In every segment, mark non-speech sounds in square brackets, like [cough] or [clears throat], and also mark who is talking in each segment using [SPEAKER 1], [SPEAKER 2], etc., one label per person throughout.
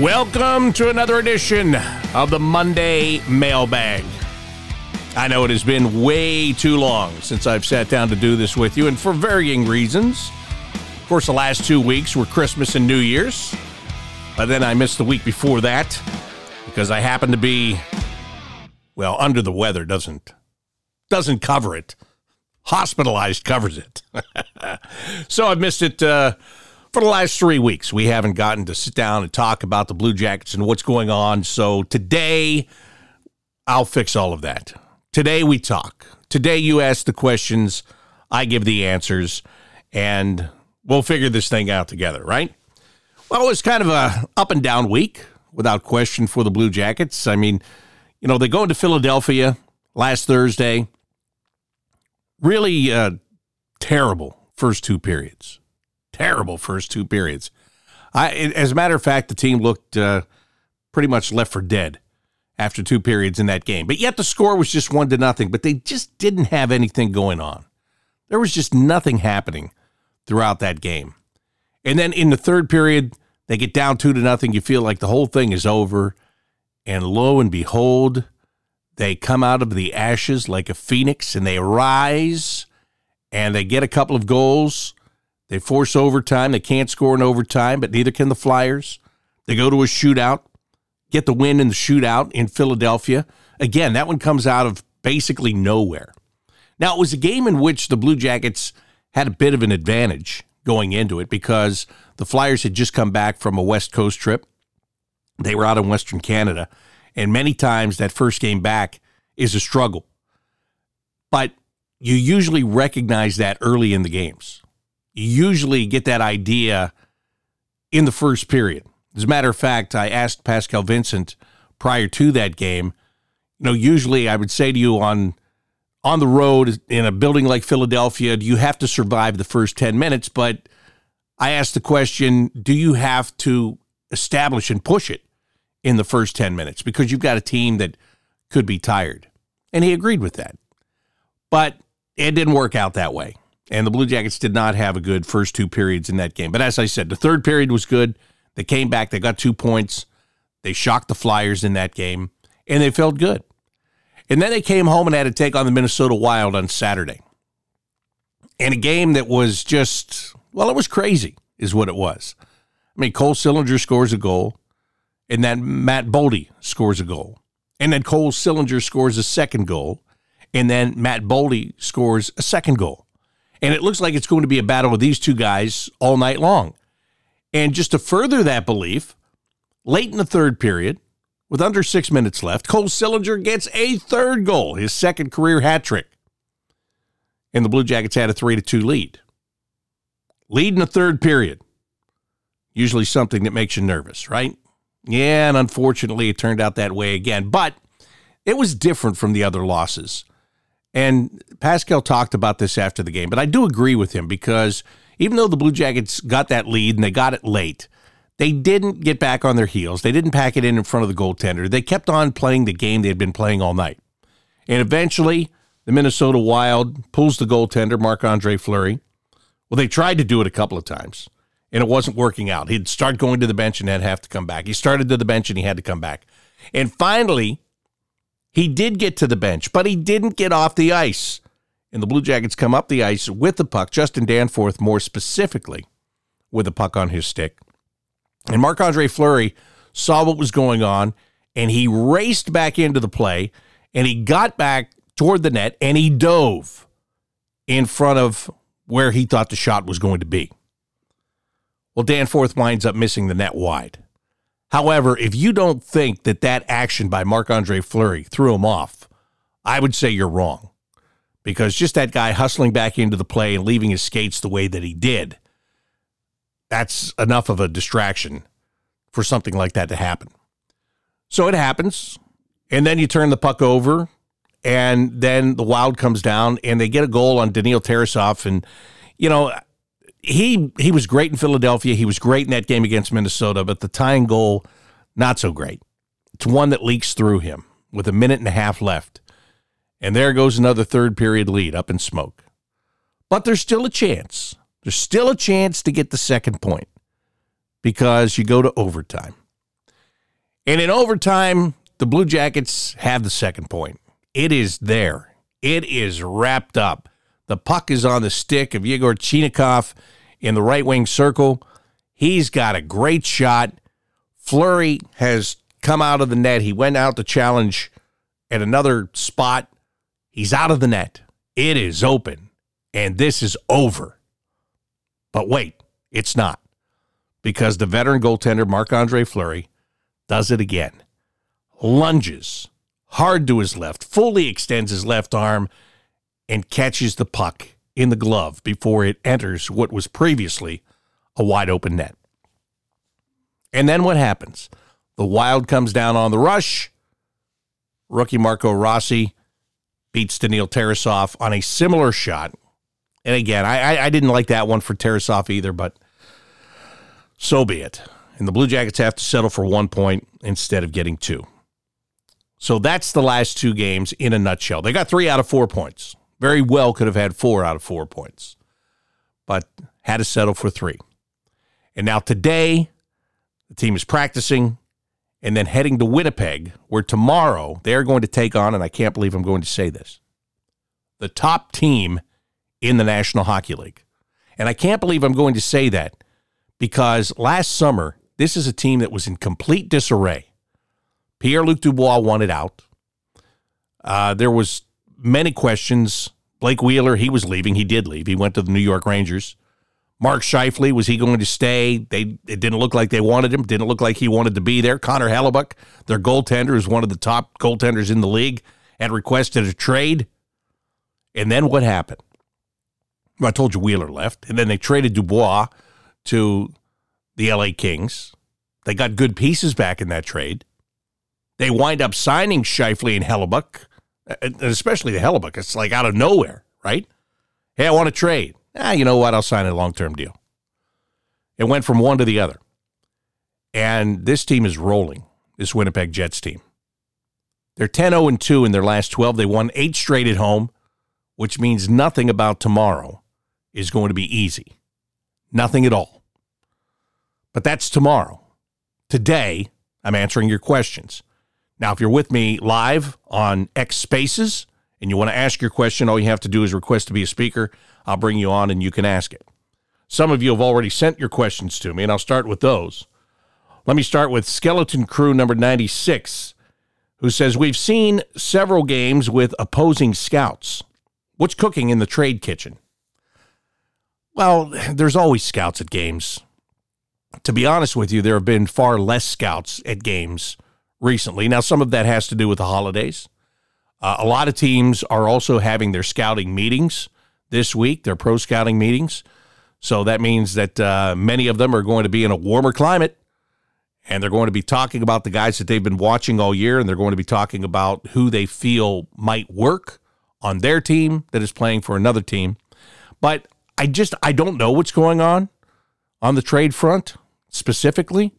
[SPEAKER 1] Welcome to another edition of the Monday Mailbag. I know it has been way too long since I've sat down to do this with you, and for varying reasons. Of course, the last two weeks were Christmas and New Year's, but then I missed the week before that because I happened to be, well, under the weather doesn't doesn't cover it. Hospitalized covers it. [laughs] so I missed it. Uh, for the last three weeks, we haven't gotten to sit down and talk about the Blue Jackets and what's going on. So today, I'll fix all of that. Today, we talk. Today, you ask the questions, I give the answers, and we'll figure this thing out together, right? Well, it was kind of a up and down week, without question, for the Blue Jackets. I mean, you know, they go into Philadelphia last Thursday. Really uh, terrible first two periods terrible first two periods. I, as a matter of fact, the team looked uh, pretty much left for dead after two periods in that game. But yet the score was just one to nothing. But they just didn't have anything going on. There was just nothing happening throughout that game. And then in the third period, they get down two to nothing. You feel like the whole thing is over. And lo and behold, they come out of the ashes like a phoenix and they rise and they get a couple of goals they force overtime. They can't score in overtime, but neither can the Flyers. They go to a shootout, get the win in the shootout in Philadelphia. Again, that one comes out of basically nowhere. Now, it was a game in which the Blue Jackets had a bit of an advantage going into it because the Flyers had just come back from a West Coast trip. They were out in Western Canada, and many times that first game back is a struggle. But you usually recognize that early in the games usually get that idea in the first period. As a matter of fact, I asked Pascal Vincent prior to that game, you know, usually I would say to you on on the road in a building like Philadelphia, you have to survive the first 10 minutes? But I asked the question, do you have to establish and push it in the first 10 minutes? Because you've got a team that could be tired. And he agreed with that. But it didn't work out that way. And the Blue Jackets did not have a good first two periods in that game. But as I said, the third period was good. They came back, they got two points. They shocked the Flyers in that game, and they felt good. And then they came home and had to take on the Minnesota Wild on Saturday. In a game that was just, well, it was crazy, is what it was. I mean, Cole Sillinger scores a goal, and then Matt Boldy scores a goal. And then Cole Sillinger scores a second goal, and then Matt Boldy scores a second goal. And it looks like it's going to be a battle of these two guys all night long. And just to further that belief, late in the third period, with under six minutes left, Cole Sillinger gets a third goal, his second career hat trick. And the Blue Jackets had a 3 to 2 lead. Lead in the third period. Usually something that makes you nervous, right? Yeah, and unfortunately, it turned out that way again. But it was different from the other losses. And Pascal talked about this after the game, but I do agree with him because even though the Blue Jackets got that lead and they got it late, they didn't get back on their heels. They didn't pack it in in front of the goaltender. They kept on playing the game they had been playing all night. And eventually, the Minnesota Wild pulls the goaltender, Marc Andre Fleury. Well, they tried to do it a couple of times, and it wasn't working out. He'd start going to the bench and then have to come back. He started to the bench and he had to come back. And finally, he did get to the bench, but he didn't get off the ice. And the Blue Jackets come up the ice with the puck, Justin Danforth more specifically, with the puck on his stick. And Marc Andre Fleury saw what was going on and he raced back into the play and he got back toward the net and he dove in front of where he thought the shot was going to be. Well, Danforth winds up missing the net wide. However, if you don't think that that action by Marc Andre Fleury threw him off, I would say you're wrong. Because just that guy hustling back into the play and leaving his skates the way that he did, that's enough of a distraction for something like that to happen. So it happens. And then you turn the puck over, and then the Wild comes down and they get a goal on Daniil Tarasov. And, you know, he he was great in Philadelphia. He was great in that game against Minnesota, but the tying goal, not so great. It's one that leaks through him with a minute and a half left. And there goes another third period lead up in smoke. But there's still a chance. There's still a chance to get the second point because you go to overtime. And in overtime, the Blue Jackets have the second point. It is there. It is wrapped up. The puck is on the stick of Yegor Chinakhov in the right wing circle. He's got a great shot. Fleury has come out of the net. He went out to challenge at another spot. He's out of the net. It is open, and this is over. But wait, it's not because the veteran goaltender, Marc Andre Fleury, does it again. Lunges hard to his left, fully extends his left arm, and catches the puck in the glove before it enters what was previously a wide open net. And then what happens? The Wild comes down on the rush. Rookie Marco Rossi beats Daniil Tarasov on a similar shot. And again, I, I didn't like that one for Tarasov either, but so be it. And the Blue Jackets have to settle for one point instead of getting two. So that's the last two games in a nutshell. They got three out of four points. Very well could have had four out of four points, but had to settle for three. And now today, the team is practicing and then heading to Winnipeg, where tomorrow they're going to take on, and I can't believe I'm going to say this, the top team in the National Hockey League. And I can't believe I'm going to say that because last summer, this is a team that was in complete disarray. Pierre Luc Dubois wanted out. Uh, there was many questions. Blake Wheeler, he was leaving. He did leave. He went to the New York Rangers. Mark Scheifele, was he going to stay? They it didn't look like they wanted him. Didn't look like he wanted to be there. Connor Hellebuyck, their goaltender, is one of the top goaltenders in the league, had requested a trade. And then what happened? Well, I told you Wheeler left, and then they traded Dubois to the LA Kings. They got good pieces back in that trade. They wind up signing Scheifele and Hellebuyck, and especially the Hellebuyck. It's like out of nowhere, right? Hey, I want to trade ah, you know what? I'll sign a long term deal. It went from one to the other. And this team is rolling, this Winnipeg Jets team. They're 10 0 2 in their last 12. They won eight straight at home, which means nothing about tomorrow is going to be easy. Nothing at all. But that's tomorrow. Today, I'm answering your questions. Now, if you're with me live on X Spaces and you want to ask your question, all you have to do is request to be a speaker. I'll bring you on and you can ask it. Some of you have already sent your questions to me, and I'll start with those. Let me start with Skeleton Crew number 96, who says We've seen several games with opposing scouts. What's cooking in the trade kitchen? Well, there's always scouts at games. To be honest with you, there have been far less scouts at games recently. Now, some of that has to do with the holidays. Uh, a lot of teams are also having their scouting meetings this week, their pro scouting meetings. So that means that uh, many of them are going to be in a warmer climate and they're going to be talking about the guys that they've been watching all year and they're going to be talking about who they feel might work on their team that is playing for another team. But I just I don't know what's going on on the trade front specifically.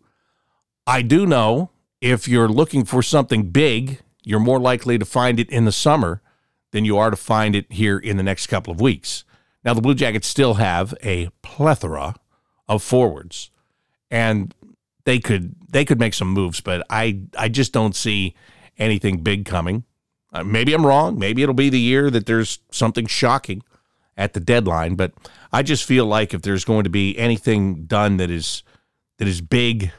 [SPEAKER 1] I do know if you're looking for something big, you're more likely to find it in the summer than you are to find it here in the next couple of weeks. Now, the Blue Jackets still have a plethora of forwards, and they could they could make some moves, but I I just don't see anything big coming. Uh, maybe I'm wrong. Maybe it'll be the year that there's something shocking at the deadline, but I just feel like if there's going to be anything done that is that is big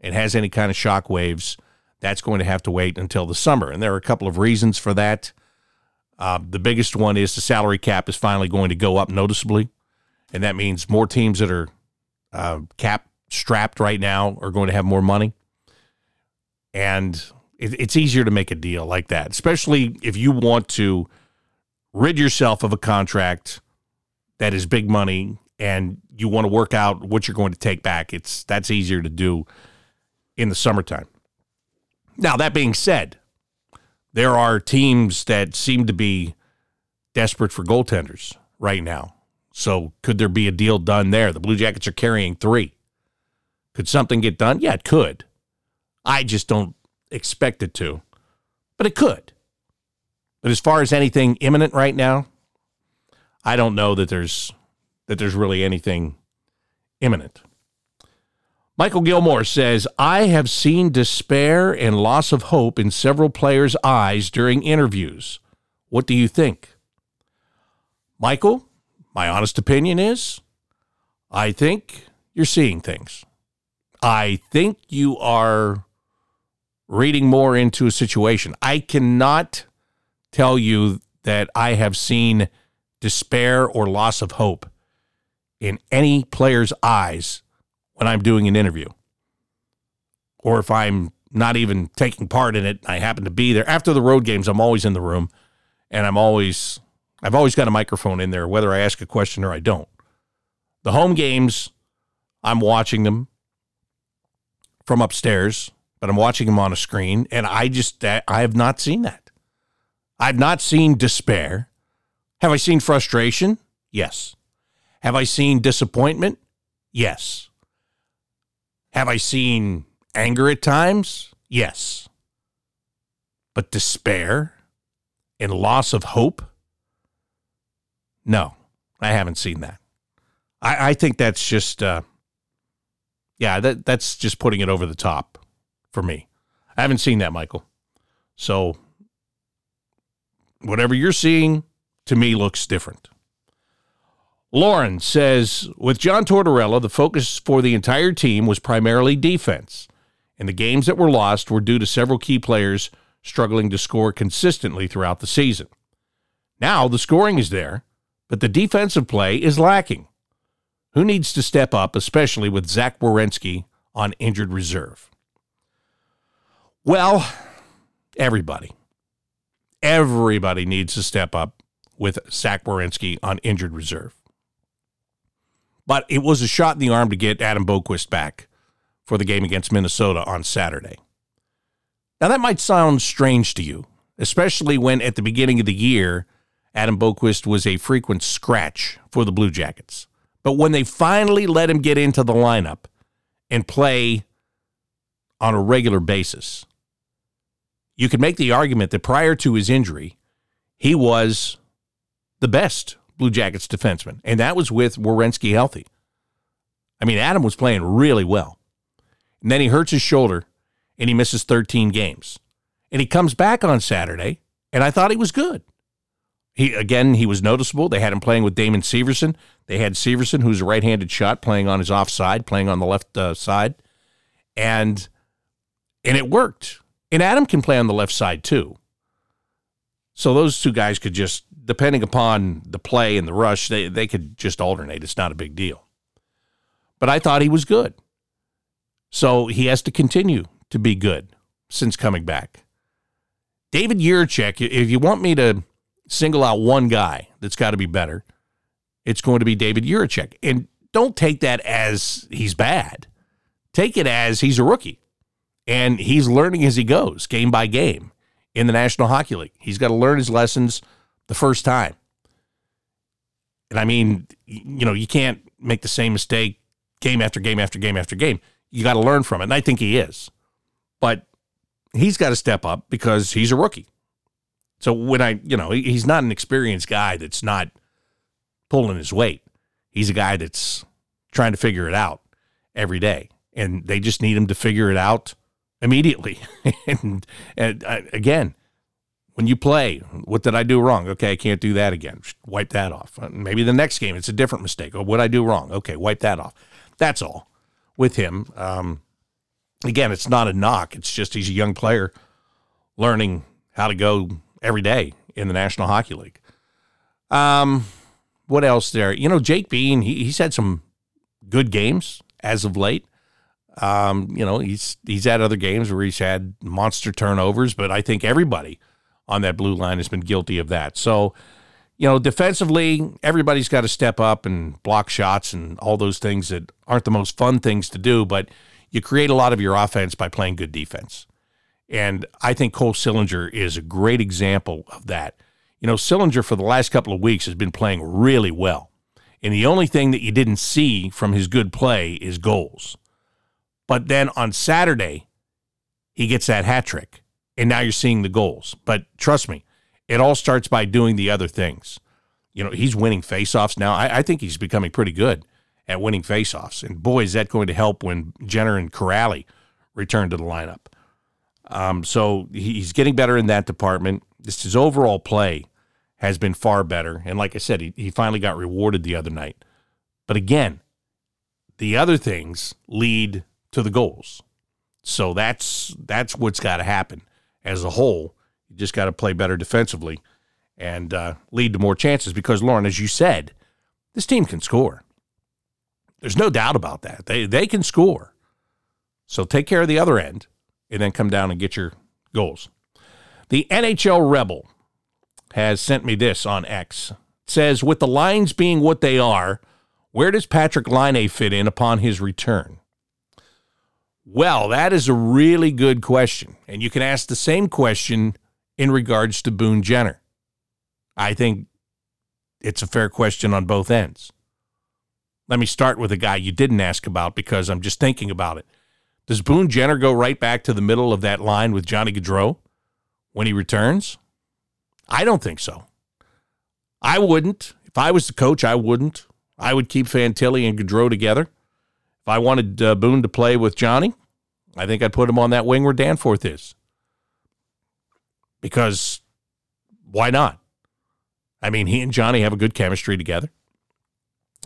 [SPEAKER 1] and has any kind of shock waves, that's going to have to wait until the summer. And there are a couple of reasons for that. Uh, the biggest one is the salary cap is finally going to go up noticeably, and that means more teams that are uh, cap strapped right now are going to have more money, and it, it's easier to make a deal like that, especially if you want to rid yourself of a contract that is big money and you want to work out what you're going to take back. It's that's easier to do in the summertime. Now that being said, there are teams that seem to be desperate for goaltenders right now. So could there be a deal done there? The Blue Jackets are carrying three. Could something get done? Yeah, it could. I just don't expect it to, but it could. But as far as anything imminent right now, I don't know that there's that there's really anything imminent. Michael Gilmore says, I have seen despair and loss of hope in several players' eyes during interviews. What do you think? Michael, my honest opinion is I think you're seeing things. I think you are reading more into a situation. I cannot tell you that I have seen despair or loss of hope in any player's eyes when I'm doing an interview. Or if I'm not even taking part in it, I happen to be there. After the road games, I'm always in the room and I'm always I've always got a microphone in there whether I ask a question or I don't. The home games, I'm watching them from upstairs, but I'm watching them on a screen and I just I have not seen that. I've not seen despair. Have I seen frustration? Yes. Have I seen disappointment? Yes. Have I seen anger at times? Yes. But despair and loss of hope? No, I haven't seen that. I, I think that's just, uh, yeah, that, that's just putting it over the top for me. I haven't seen that, Michael. So whatever you're seeing to me looks different. Lauren says with John Tortorella, the focus for the entire team was primarily defense, and the games that were lost were due to several key players struggling to score consistently throughout the season. Now the scoring is there, but the defensive play is lacking. Who needs to step up, especially with Zach Werenski on injured reserve? Well, everybody. Everybody needs to step up with Zach Werenski on injured reserve. But it was a shot in the arm to get Adam Boqvist back for the game against Minnesota on Saturday. Now, that might sound strange to you, especially when at the beginning of the year, Adam Boqvist was a frequent scratch for the Blue Jackets. But when they finally let him get into the lineup and play on a regular basis, you could make the argument that prior to his injury, he was the best Blue Jackets defenseman, and that was with Werenski healthy. I mean, Adam was playing really well. And then he hurts his shoulder and he misses 13 games. And he comes back on Saturday, and I thought he was good. He again, he was noticeable. They had him playing with Damon Severson. They had Severson, who's a right-handed shot, playing on his offside, playing on the left uh, side, and and it worked. And Adam can play on the left side too. So those two guys could just depending upon the play and the rush, they, they could just alternate. It's not a big deal. But I thought he was good. So he has to continue to be good since coming back. David Jiricek, if you want me to single out one guy that's got to be better, it's going to be David Jiricek. And don't take that as he's bad. Take it as he's a rookie and he's learning as he goes, game by game in the National Hockey League. He's got to learn his lessons the first time. And I mean, you know, you can't make the same mistake game after game after game after game. You got to learn from it. And I think he is. But he's got to step up because he's a rookie. So when I, you know, he's not an experienced guy that's not pulling his weight. He's a guy that's trying to figure it out every day. And they just need him to figure it out immediately. [laughs] and, and uh, again, when you play, what did I do wrong? Okay, I can't do that again. Wipe that off. Uh, maybe the next game it's a different mistake. Oh, what I do wrong? Okay, wipe that off. That's all with him. Um, again, it's not a knock. It's just he's a young player learning how to go every day in the National Hockey League. Um, what else there? You know, Jake Bean, he, he's had some good games as of late. Um, you know, he's he's had other games where he's had monster turnovers, but I think everybody on that blue line has been guilty of that. So, you know, defensively, everybody's got to step up and block shots and all those things that aren't the most fun things to do, but you create a lot of your offense by playing good defense. And I think Cole Sillinger is a great example of that. You know, Sillinger for the last couple of weeks has been playing really well. And the only thing that you didn't see from his good play is goals. But then on Saturday, he gets that hat trick and now you're seeing the goals. But trust me, it all starts by doing the other things. You know, he's winning faceoffs now. I, I think he's becoming pretty good at winning faceoffs. And boy, is that going to help when Jenner and Kuraly return to the lineup. Um, so he's getting better in that department. His overall play has been far better. And like I said, he, he finally got rewarded the other night. But again, the other things lead to the goals. So that's that's what's got to happen as a whole. You just got to play better defensively and uh, lead to more chances because Lauren, as you said, this team can score. There's no doubt about that. They they can score. So take care of the other end and then come down and get your goals. The NHL Rebel has sent me this on X. It says with the lines being what they are, where does Patrik Laine fit in upon his return? Well, that is a really good question. And you can ask the same question in regards to Boone Jenner. I think it's a fair question on both ends. Let me start with a guy you didn't ask about because I'm just thinking about it. Does Boone Jenner go right back to the middle of that line with Johnny Gaudreau when he returns? I don't think so. I wouldn't. If I was the coach, I wouldn't. I would keep Fantilli and Gaudreau together. If I wanted uh, Boone to play with Johnny, I think I'd put him on that wing where Danforth is. Because why not? I mean, he and Johnny have a good chemistry together.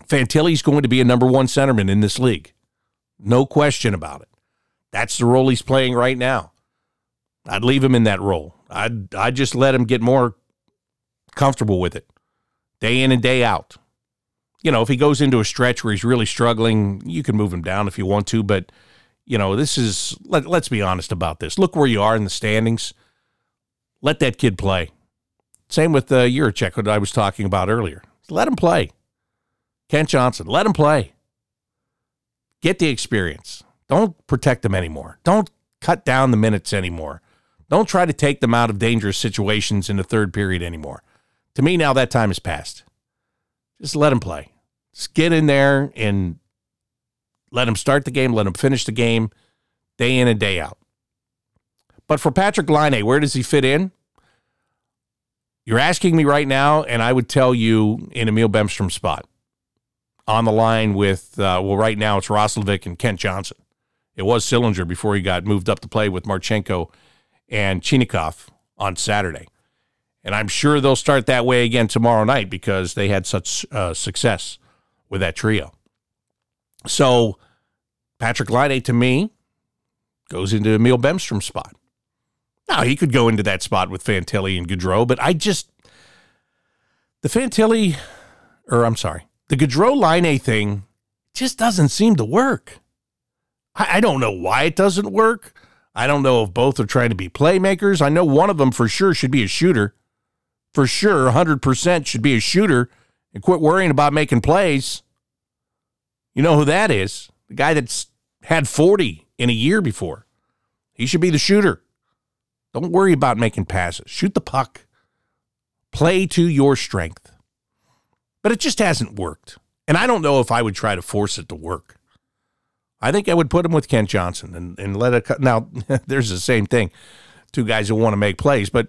[SPEAKER 1] Fantilli's going to be a number one centerman in this league. No question about it. That's the role he's playing right now. I'd leave him in that role. I'd I'd just let him get more comfortable with it. Day in and day out. You know, if he goes into a stretch where he's really struggling, you can move him down if you want to, but you know, this is let, let's be honest about this. Look where you are in the standings. Let that kid play. Same with uh, Jiricek, what I was talking about earlier. Let him play. Kent Johnson, let him play. Get the experience. Don't protect them anymore. Don't cut down the minutes anymore. Don't try to take them out of dangerous situations in the third period anymore. To me, now that time has passed. Just let them play. Just get in there and let him start the game, let him finish the game day in and day out. But for Patrick Laine, where does he fit in? You're asking me right now, and I would tell you in Emil Bemstrom's spot on the line with, uh, well, right now it's Roslovic and Kent Johnson. It was Sillinger before he got moved up to play with Marchenko and Chinakhov on Saturday. And I'm sure they'll start that way again tomorrow night because they had such uh, success with that trio. So Patrik Laine, to me, goes into Emil Bemstrom's spot. Now, he could go into that spot with Fantilli and Gaudreau, but I just, the Fantilli, or I'm sorry, the Gaudreau Laine thing just doesn't seem to work. I, I don't know why it doesn't work. I don't know if both are trying to be playmakers. I know one of them for sure should be a shooter. For sure, 100% should be a shooter and quit worrying about making plays. You know who that is? The guy that's had 40 in a year before. He should be the shooter. Don't worry about making passes. Shoot the puck. Play to your strength. But it just hasn't worked. And I don't know if I would try to force it to work. I think I would put him with Kent Johnson and, and let it. Cut. Now, [laughs] there's the same thing. Two guys who want to make plays. But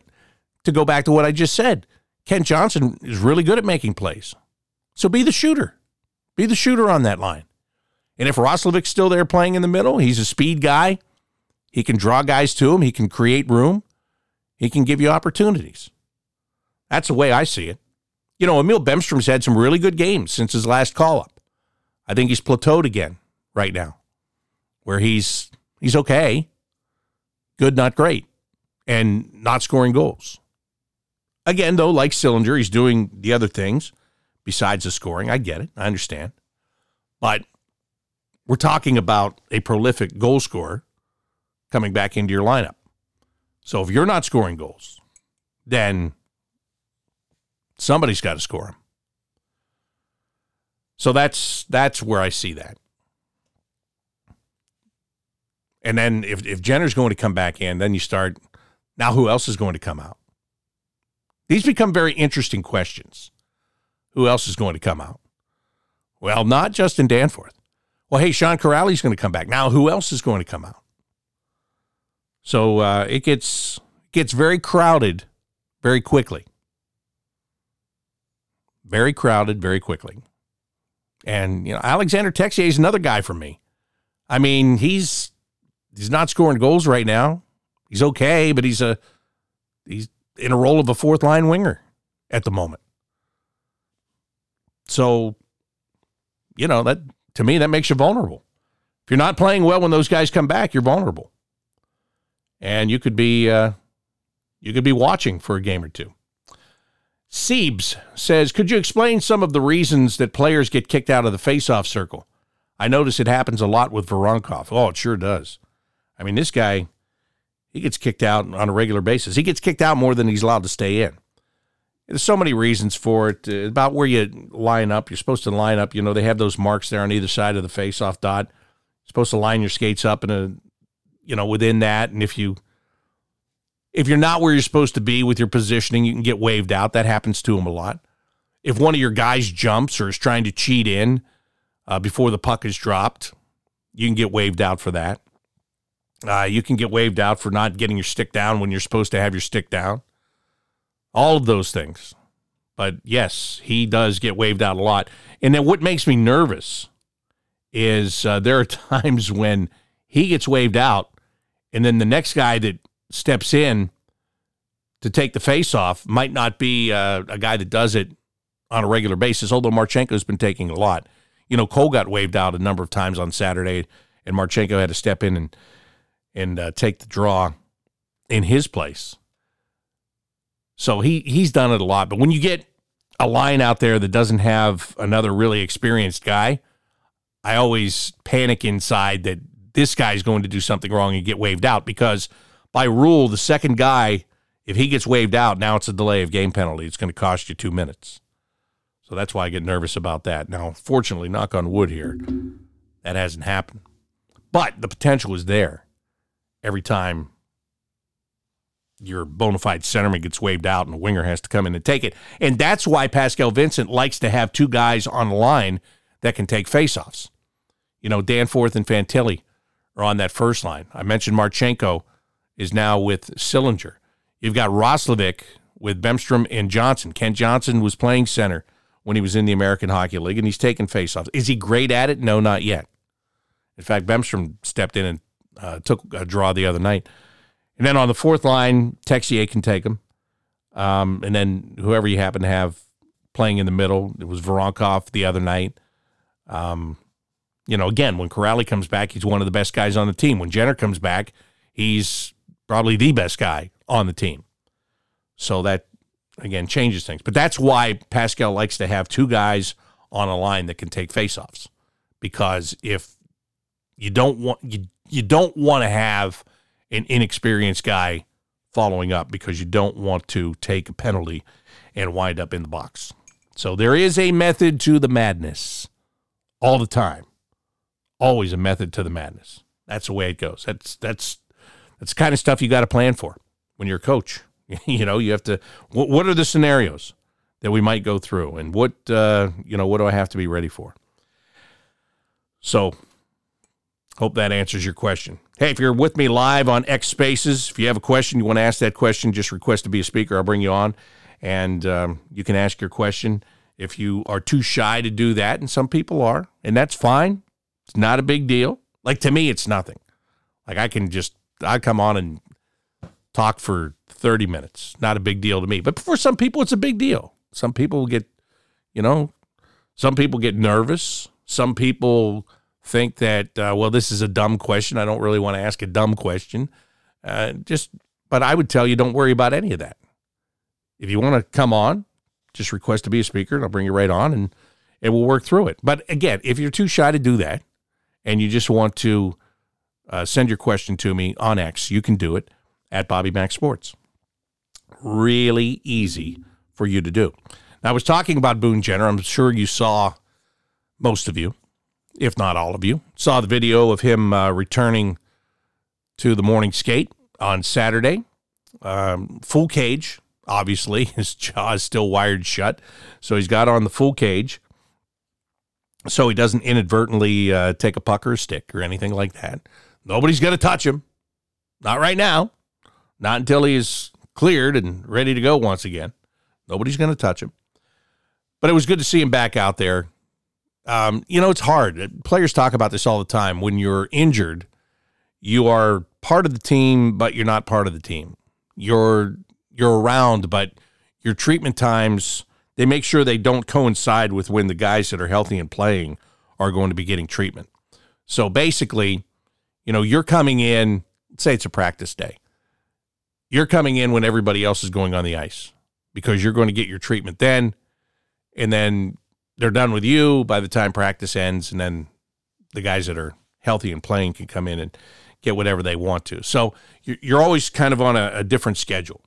[SPEAKER 1] to go back to what I just said, Kent Johnson is really good at making plays. So be the shooter. Be the shooter on that line. And if Roslovic's still there playing in the middle, he's a speed guy. He can draw guys to him. He can create room. He can give you opportunities. That's the way I see it. You know, Emil Bemstrom's had some really good games since his last call up. I think he's plateaued again right now where he's he's okay, good, not great, and not scoring goals. Again, though, like Sillinger, he's doing the other things besides the scoring. I get it. I understand. But we're talking about a prolific goal scorer coming back into your lineup. So if you're not scoring goals, then somebody's got to score them. So that's that's where I see that. And then if, if Jenner's going to come back in, then you start now who else is going to come out? These become very interesting questions. Who else is going to come out? Well, not Justin Danforth. Well, hey, Sean Kuraly's going to come back. Now, who else is going to come out? So uh, it gets gets very crowded very quickly. Very crowded very quickly. And you know, Alexander Texier is another guy for me. I mean, he's he's not scoring goals right now. He's okay, but he's a he's in a role of a fourth line winger at the moment. So, you know, that to me that makes you vulnerable. If you're not playing well when those guys come back, you're vulnerable. And you could be uh, you could be watching for a game or two. Siebes says, Could you explain some of the reasons that players get kicked out of the faceoff circle? I notice it happens a lot with Voronkov. Oh, it sure does. I mean, this guy, he gets kicked out on a regular basis. He gets kicked out more than he's allowed to stay in. There's so many reasons for it. Uh, about where you line up. You're supposed to line up. You know, they have those marks there on either side of the face-off dot. You're supposed to line your skates up in a, you know, within that. And if you if you're not where you're supposed to be with your positioning, you can get waved out. That happens to them a lot. If one of your guys jumps or is trying to cheat in uh, before the puck is dropped, you can get waved out for that. Uh, you can get waved out for not getting your stick down when you're supposed to have your stick down. All of those things. But yes, he does get waved out a lot. And then what makes me nervous is uh, there are [laughs] times when he gets waved out, and then the next guy that steps in to take the face off might not be uh, a guy that does it on a regular basis, although Marchenko's been taking a lot. You know, Cole got waved out a number of times on Saturday, and Marchenko had to step in and and uh, take the draw in his place. So he he's done it a lot. But when you get a line out there that doesn't have another really experienced guy, I always panic inside that this guy's going to do something wrong and get waved out because – by rule, the second guy, if he gets waved out, now it's a delay of game penalty. It's going to cost you two minutes. So that's why I get nervous about that. Now, fortunately, knock on wood here, that hasn't happened. But the potential is there every time your bona fide centerman gets waved out and a winger has to come in and take it. And that's why Pascal Vincent likes to have two guys on the line that can take faceoffs. You know, Danforth and Fantilli are on that first line. I mentioned Marchenko is now with Sillinger. You've got Roslovic with Bemstrom and Johnson. Kent Johnson was playing center when he was in the American Hockey League, and he's taken faceoffs. Is he great at it? No, not yet. In fact, Bemstrom stepped in and uh, took a draw the other night. And then on the fourth line, Texier can take him. Um, and then whoever you happen to have playing in the middle, it was Voronkov the other night. Um, you know, again, when Kuraly comes back, he's one of the best guys on the team. When Jenner comes back, he's probably the best guy on the team. So that again changes things. But that's why Pascal likes to have two guys on a line that can take faceoffs. Because if you don't want you you don't want to have an inexperienced guy following up because you don't want to take a penalty and wind up in the box. So there is a method to the madness all the time. Always a method to the madness. That's the way it goes. That's that's that's the kind of stuff you got to plan for when you're a coach. [laughs] you know, you have to. What, what, are the scenarios that we might go through, and what uh, you know, what do I have to be ready for? So, hope that answers your question. Hey, if you're with me live on X Spaces, if you have a question, you want to ask that question, just request to be a speaker. I'll bring you on, and um, you can ask your question. If you are too shy to do that, and some people are, and that's fine. It's not a big deal. Like to me, it's nothing. Like I can just I come on and talk for 30 minutes. Not a big deal to me. But for some people, it's a big deal. Some people get, you know, some people get nervous. Some people think that, uh, well, this is a dumb question. I don't really want to ask a dumb question. Uh, just, but I would tell you, don't worry about any of that. If you want to come on, just request to be a speaker, and I'll bring you right on, and and we'll work through it. But again, if you're too shy to do that, and you just want to uh, send your question to me on X. You can do it at Bobby Mack Sports. Really easy for you to do. Now, I was talking about Boone Jenner. I'm sure you saw most of you, if not all of you, saw the video of him uh, returning to the morning skate on Saturday. Um, full cage, obviously. [laughs] His jaw is still wired shut. So he's got on the full cage so he doesn't inadvertently uh, take a puck or a stick or anything like that. Nobody's going to touch him. Not right now. Not until he is cleared and ready to go once again. Nobody's going to touch him. But it was good to see him back out there Um, you know, it's hard. Players talk about this all the time. When you're injured, you are part of the team, but you're not part of the team. You're you're around, but your treatment times they make sure they don't coincide with when the guys that are healthy and playing are going to be getting treatment. So basically, you know, you're coming in, say it's a practice day. You're coming in when everybody else is going on the ice because you're going to get your treatment then and then they're done with you by the time practice ends and then the guys that are healthy and playing can come in and get whatever they want to. So you're always kind of on a, a different schedule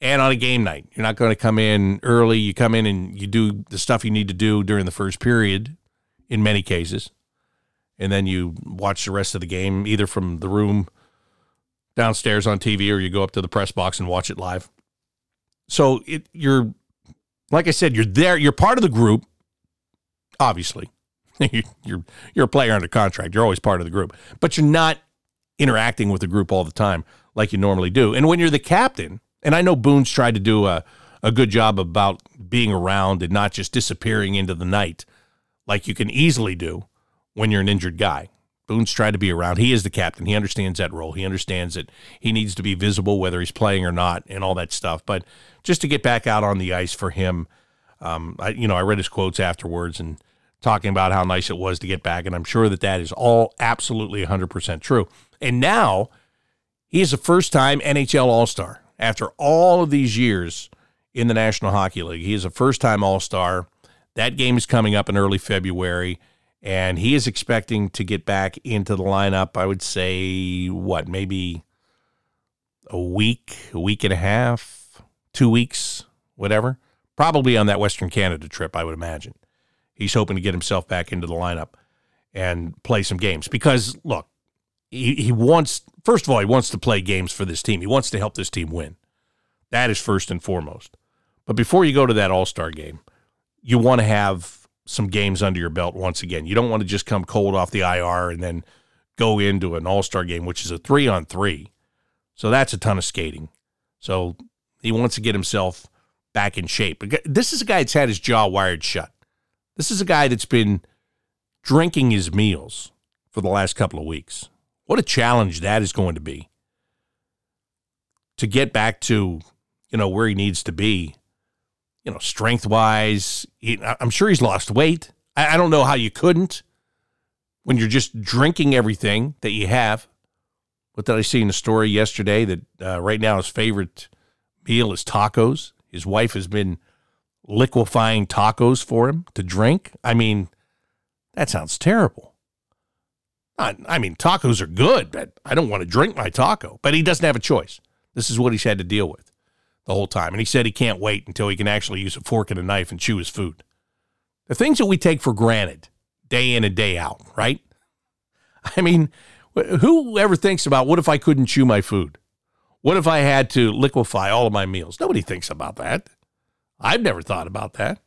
[SPEAKER 1] and on a game night. You're not going to come in early. You come in and you do the stuff you need to do during the first period in many cases. And then you watch the rest of the game either from the room downstairs on TV or you go up to the press box and watch it live. So it you're like I said, you're there, you're part of the group, obviously. [laughs] you're you're a player under contract. You're always part of the group. But you're not interacting with the group all the time like you normally do. And when you're the captain, and I know Boone's tried to do a, a good job about being around and not just disappearing into the night like you can easily do when you're an injured guy. Boone's tried to be around. He is the captain. He understands that role. He understands that he needs to be visible whether he's playing or not and all that stuff. But just to get back out on the ice for him, um, I, you know, I read his quotes afterwards and talking about how nice it was to get back. And I'm sure that that is all absolutely 100% true. And now he is a first time NHL All Star after all of these years in the National Hockey League. He is a first time All Star. That game is coming up in early February, and he is expecting to get back into the lineup. I would say, what, maybe a week, a week and a half, two weeks, whatever. Probably on that Western Canada trip, I would imagine. He's hoping to get himself back into the lineup and play some games because, look, he, he wants, first of all, he wants to play games for this team. He wants to help this team win. That is first and foremost. But before you go to that All Star game, you want to have some games under your belt once again. You don't want to just come cold off the IR and then go into an All Star game, which is a three on three. So that's a ton of skating. So he wants to get himself back in shape. This is a guy that's had his jaw wired shut. This is a guy that's been drinking his meals for the last couple of weeks. What a challenge that is going to be to get back to, you know, where he needs to be, you know, strength wise. I'm sure he's lost weight. I, I don't know how you couldn't when you're just drinking everything that you have. What did I see in the story yesterday that uh, right now his favorite meal is tacos? His wife has been liquefying tacos for him to drink. I mean, that sounds terrible. I mean, tacos are good, but I don't want to drink my taco. But he doesn't have a choice. This is what he's had to deal with the whole time. And he said he can't wait until he can actually use a fork and a knife and chew his food. The things that we take for granted day in and day out, right? I mean, who ever thinks about what if I couldn't chew my food? What if I had to liquefy all of my meals? Nobody thinks about that. I've never thought about that.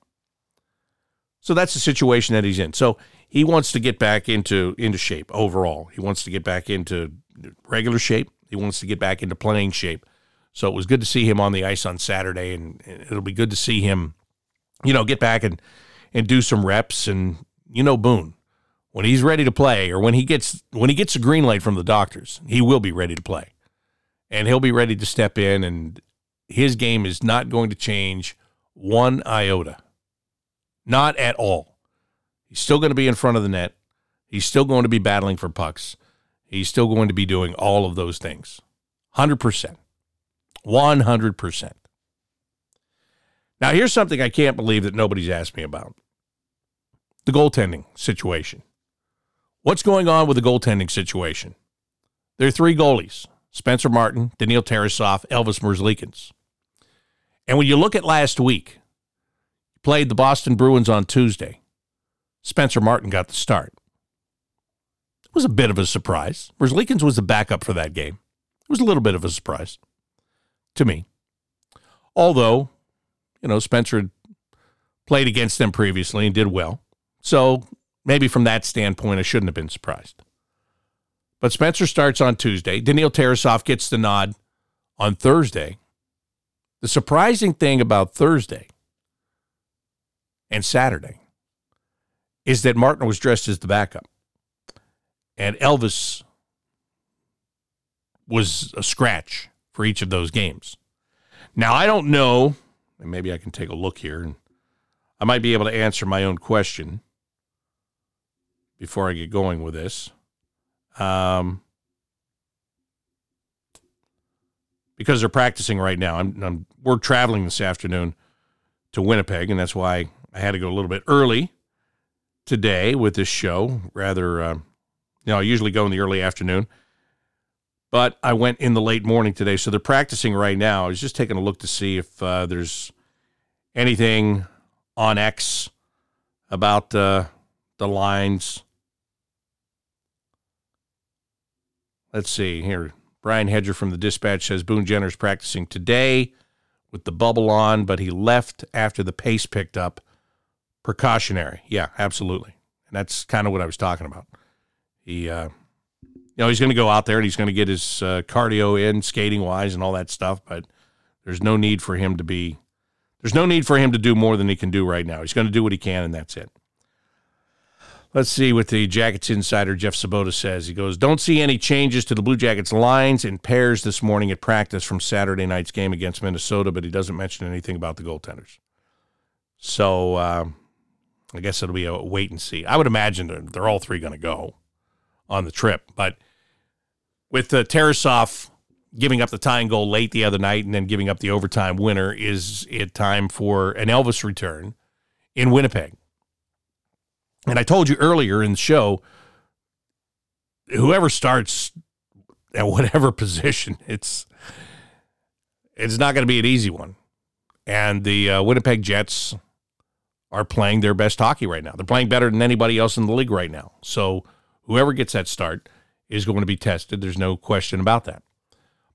[SPEAKER 1] So that's the situation that he's in. So he wants to get back into into shape overall. He wants to get back into regular shape. He wants to get back into playing shape. So it was good to see him on the ice on Saturday, and it'll be good to see him, you know, get back and and do some reps. And you know, Boone, when he's ready to play, or when he gets when he gets a green light from the doctors, he will be ready to play, and he'll be ready to step in. And his game is not going to change one iota, not at all. He's still going to be in front of the net. He's still going to be battling for pucks. He's still going to be doing all of those things. 100%. 100%. Now, here's something I can't believe that nobody's asked me about the goaltending situation. What's going on with the goaltending situation? There are three goalies Spencer Martin, Daniil Tarasov, Elvis Merzlikins. And when you look at last week, played the Boston Bruins on Tuesday. Spencer Martin got the start. It was a bit of a surprise. Merzlikins was the backup for that game. It was a little bit of a surprise to me. Although, you know, Spencer had played against them previously and did well. So maybe from that standpoint, I shouldn't have been surprised. But Spencer starts on Tuesday. Daniil Tarasov gets the nod on Thursday. The surprising thing about Thursday and Saturday is that Martin was dressed as the backup, and Elvis was a scratch for each of those games. Now I don't know, and maybe I can take a look here, and I might be able to answer my own question before I get going with this. Um, because they're practicing right now. I'm, I'm, we're traveling this afternoon to Winnipeg, and that's why I had to go a little bit early today with this show. Rather, uh, you know, I usually go in the early afternoon, but I went in the late morning today. So they're practicing right now. I was just taking a look to see if uh, there's anything on X about uh, the lines. Let's see here. Brian Hedger from the Dispatch says Boone Jenner's practicing today with the bubble on, but he left after the pace picked up. Precautionary. Yeah, absolutely. And that's kind of what I was talking about. He, uh, you know, he's going to go out there and he's going to get his uh, cardio in, skating wise, and all that stuff. But there's no need for him to be. There's no need for him to do more than he can do right now. He's going to do what he can, and that's it. Let's see what the Jackets insider Jeff Svoboda says. He goes, Don't see any changes to the Blue Jackets lines and pairs this morning at practice from Saturday night's game against Minnesota, but he doesn't mention anything about the goaltenders. So uh, I guess it'll be a wait and see. I would imagine they're, they're all three going to go on the trip, but with uh, Tarasov giving up the tying goal late the other night and then giving up the overtime winner, is it time for an Elvis return in Winnipeg? And I told you earlier in the show, whoever starts at whatever [laughs] position, it's it's not going to be an easy one. And the uh, Winnipeg Jets are playing their best hockey right now. They're playing better than anybody else in the league right now. So whoever gets that start is going to be tested. There's no question about that.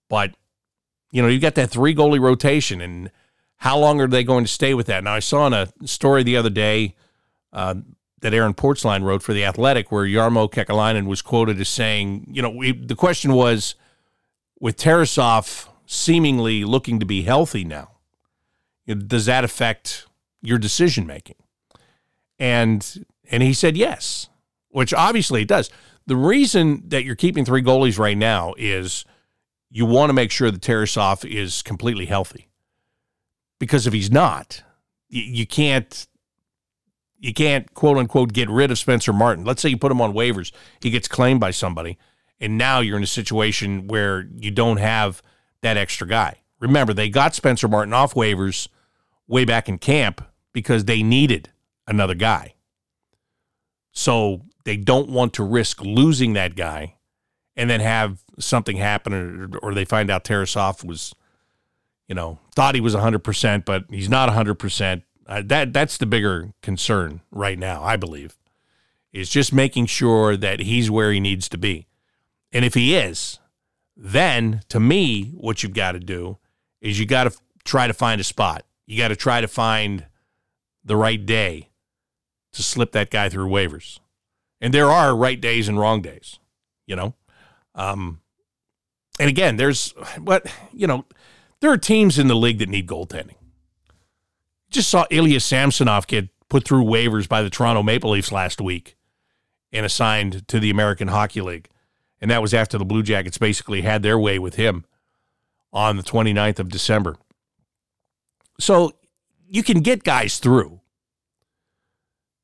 [SPEAKER 1] But you know, you've got that three goalie rotation, and how long are they going to stay with that? Now, I saw in a story the other day. Uh, that Aaron Portzline wrote for The Athletic, where Jarmo Kekalainen was quoted as saying, you know, we, the question was, with Tarasov seemingly looking to be healthy now, does that affect your decision making? And and he said yes, which obviously it does. The reason that you're keeping three goalies right now is you want to make sure that Tarasov is completely healthy. Because if he's not, you can't you can't quote unquote get rid of Spencer Martin. Let's say you put him on waivers, he gets claimed by somebody, and now you're in a situation where you don't have that extra guy. Remember, they got Spencer Martin off waivers way back in camp because they needed another guy. So they don't want to risk losing that guy and then have something happen or, or they find out Tarasov was, you know, thought he was 100%, but he's not 100%. Uh, that that's the bigger concern right now, I believe, is just making sure that he's where he needs to be. And if he is, then to me, what you've got to do is you got to try to find a spot. You got to try to find the right day to slip that guy through waivers. And there are right days and wrong days, you know. Um, and again, there's what you know. There are teams in the league that need goaltending just saw Ilya Samsonov get put through waivers by the Toronto Maple Leafs last week and assigned to the American Hockey League. And that was after the Blue Jackets basically had their way with him on the 29th of December. So you can get guys through.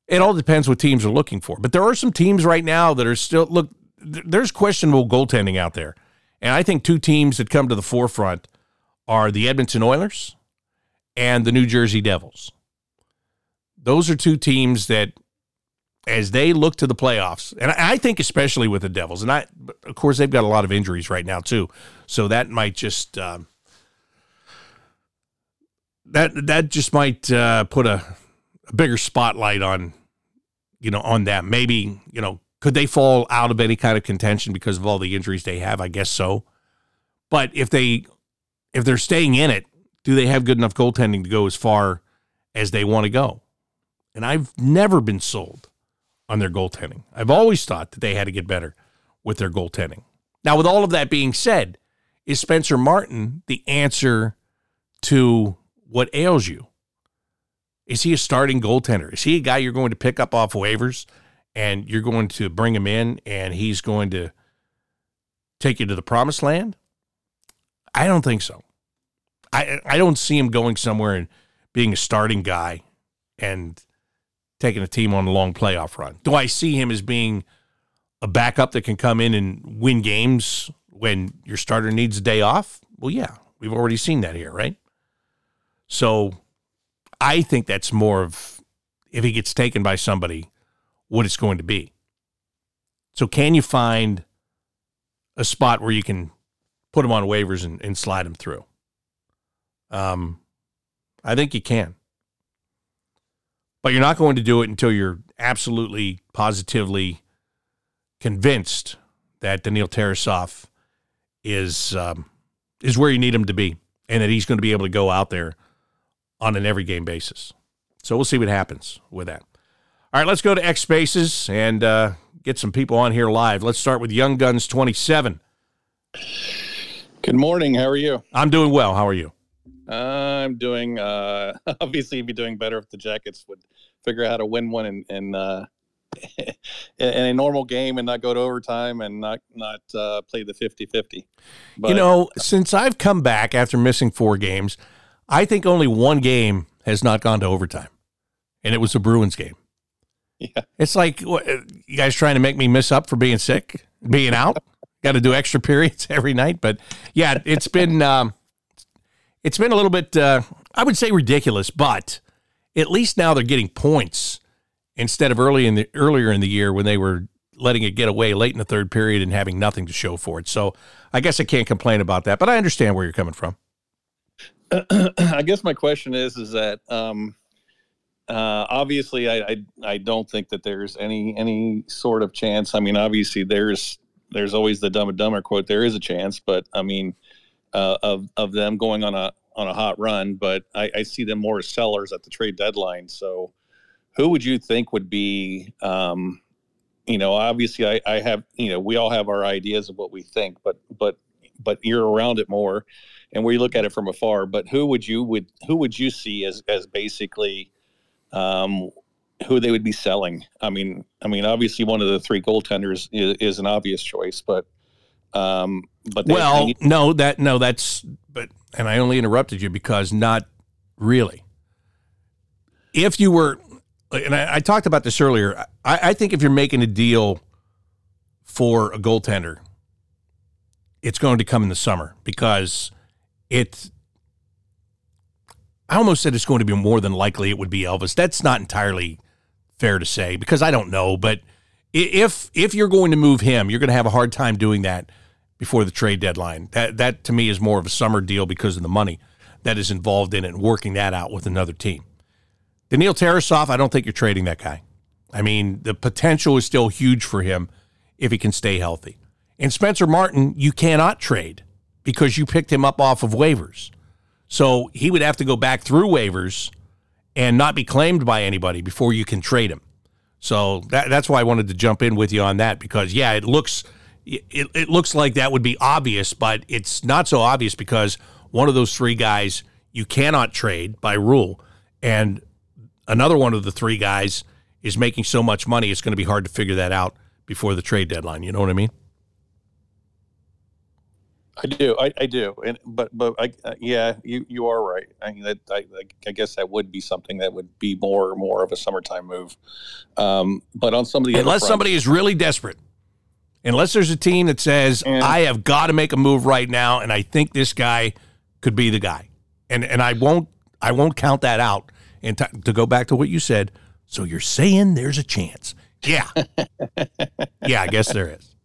[SPEAKER 1] It all depends what teams are looking for. But there are some teams right now that are still, look, there's questionable goaltending out there. And I think two teams that come to the forefront are the Edmonton Oilers and the New Jersey Devils. Those are two teams that, as they look to the playoffs, and I think especially with the Devils, and I, of course, they've got a lot of injuries right now too, so that might just um, that that just might uh, put a, a bigger spotlight on, you know, on that. Maybe you know, could they fall out of any kind of contention because of all the injuries they have? I guess so. But if they if they're staying in it, do they have good enough goaltending to go as far as they want to go? And I've never been sold on their goaltending. I've always thought that they had to get better with their goaltending. Now, with all of that being said, is Spencer Martin the answer to what ails you? Is he a starting goaltender? Is he a guy you're going to pick up off waivers and you're going to bring him in and he's going to take you to the promised land? I don't think so. I I don't see him going somewhere and being a starting guy and taking a team on a long playoff run. Do I see him as being a backup that can come in and win games when your starter needs a day off? Well, yeah, we've already seen that here, right? So I think that's more of if he gets taken by somebody, what it's going to be. So can you find a spot where you can put him on waivers and, and slide him through? Um, I think you can. But you're not going to do it until you're absolutely, positively convinced that Daniil Tarasov is um, is where you need him to be, and that he's going to be able to go out there on an every game basis. So we'll see what happens with that. All right, let's go to X Spaces and uh, get some people on here live. Let's start with Young Guns 27.
[SPEAKER 2] Good morning. How are you?
[SPEAKER 1] I'm doing well. How are you?
[SPEAKER 2] I'm doing. Uh, [laughs] obviously, be doing better if the Jackets would figure out how to win one in in, uh, [laughs] in a normal game and not go to overtime and not not uh, play the 50-50.
[SPEAKER 1] But, you know, since I've come back after missing four games, I think only one game has not gone to overtime, and it was the Bruins game. [laughs] Yeah. It's like what, you guys trying to make me miss up for being sick, being out. Got to do extra periods every night, but yeah, it's been um, it's been a little bit uh, I would say ridiculous, but at least now they're getting points instead of early in the earlier in the year when they were letting it get away late in the third period and having nothing to show for it. So I guess I can't complain about that, but I understand where you're coming from. [clears throat]
[SPEAKER 2] I guess my question is is that um, uh, obviously, I, I, I don't think that there's any any sort of chance. I mean, obviously, there's there's always the dumb and dumber quote. There is a chance, but I mean, uh, of of them going on a on a hot run. But I, I, see them more as sellers at the trade deadline. So, who would you think would be? Um, you know, obviously, I, I have you know we all have our ideas of what we think, but but but you're around it more, and we look at it from afar. But who would you would who would you see as as basically um, who they would be selling. I mean, I mean, obviously one of the three goaltenders is, is an obvious choice, but um, but
[SPEAKER 1] well, they, no, that no, that's but, and I only interrupted you because not really. If you were, and I, I talked about this earlier, I, I think if you're making a deal for a goaltender, it's going to come in the summer because it's I almost said it's going to be more than likely it would be Elvis. That's not entirely fair to say because I don't know, but if if you're going to move him, you're going to have a hard time doing that before the trade deadline. That that to me is more of a summer deal because of the money that is involved in it and working that out with another team. Daniil Tarasov, I don't think you're trading that guy. I mean, the potential is still huge for him if he can stay healthy. And Spencer Martin, you cannot trade because you picked him up off of waivers. So he would have to go back through waivers and not be claimed by anybody before you can trade him. So that, that's why I wanted to jump in with you on that because yeah, it looks it, it looks like that would be obvious, but it's not so obvious because one of those three guys you cannot trade by rule, and another one of the three guys is making so much money it's going to be hard to figure that out before the trade deadline. You know what I mean?
[SPEAKER 2] I do, I, I do, and but but I, uh, yeah, you you are right. I mean, that, I, I guess that would be something that would be more more of a summertime move. Um, but on some of the
[SPEAKER 1] unless somebody is really desperate, unless there's a team that says and, I have got to make a move right now, and I think this guy could be the guy, and and I won't I won't count that out. And t- to go back to what you said, so you're saying there's a chance? Yeah, [laughs] yeah, I guess there is.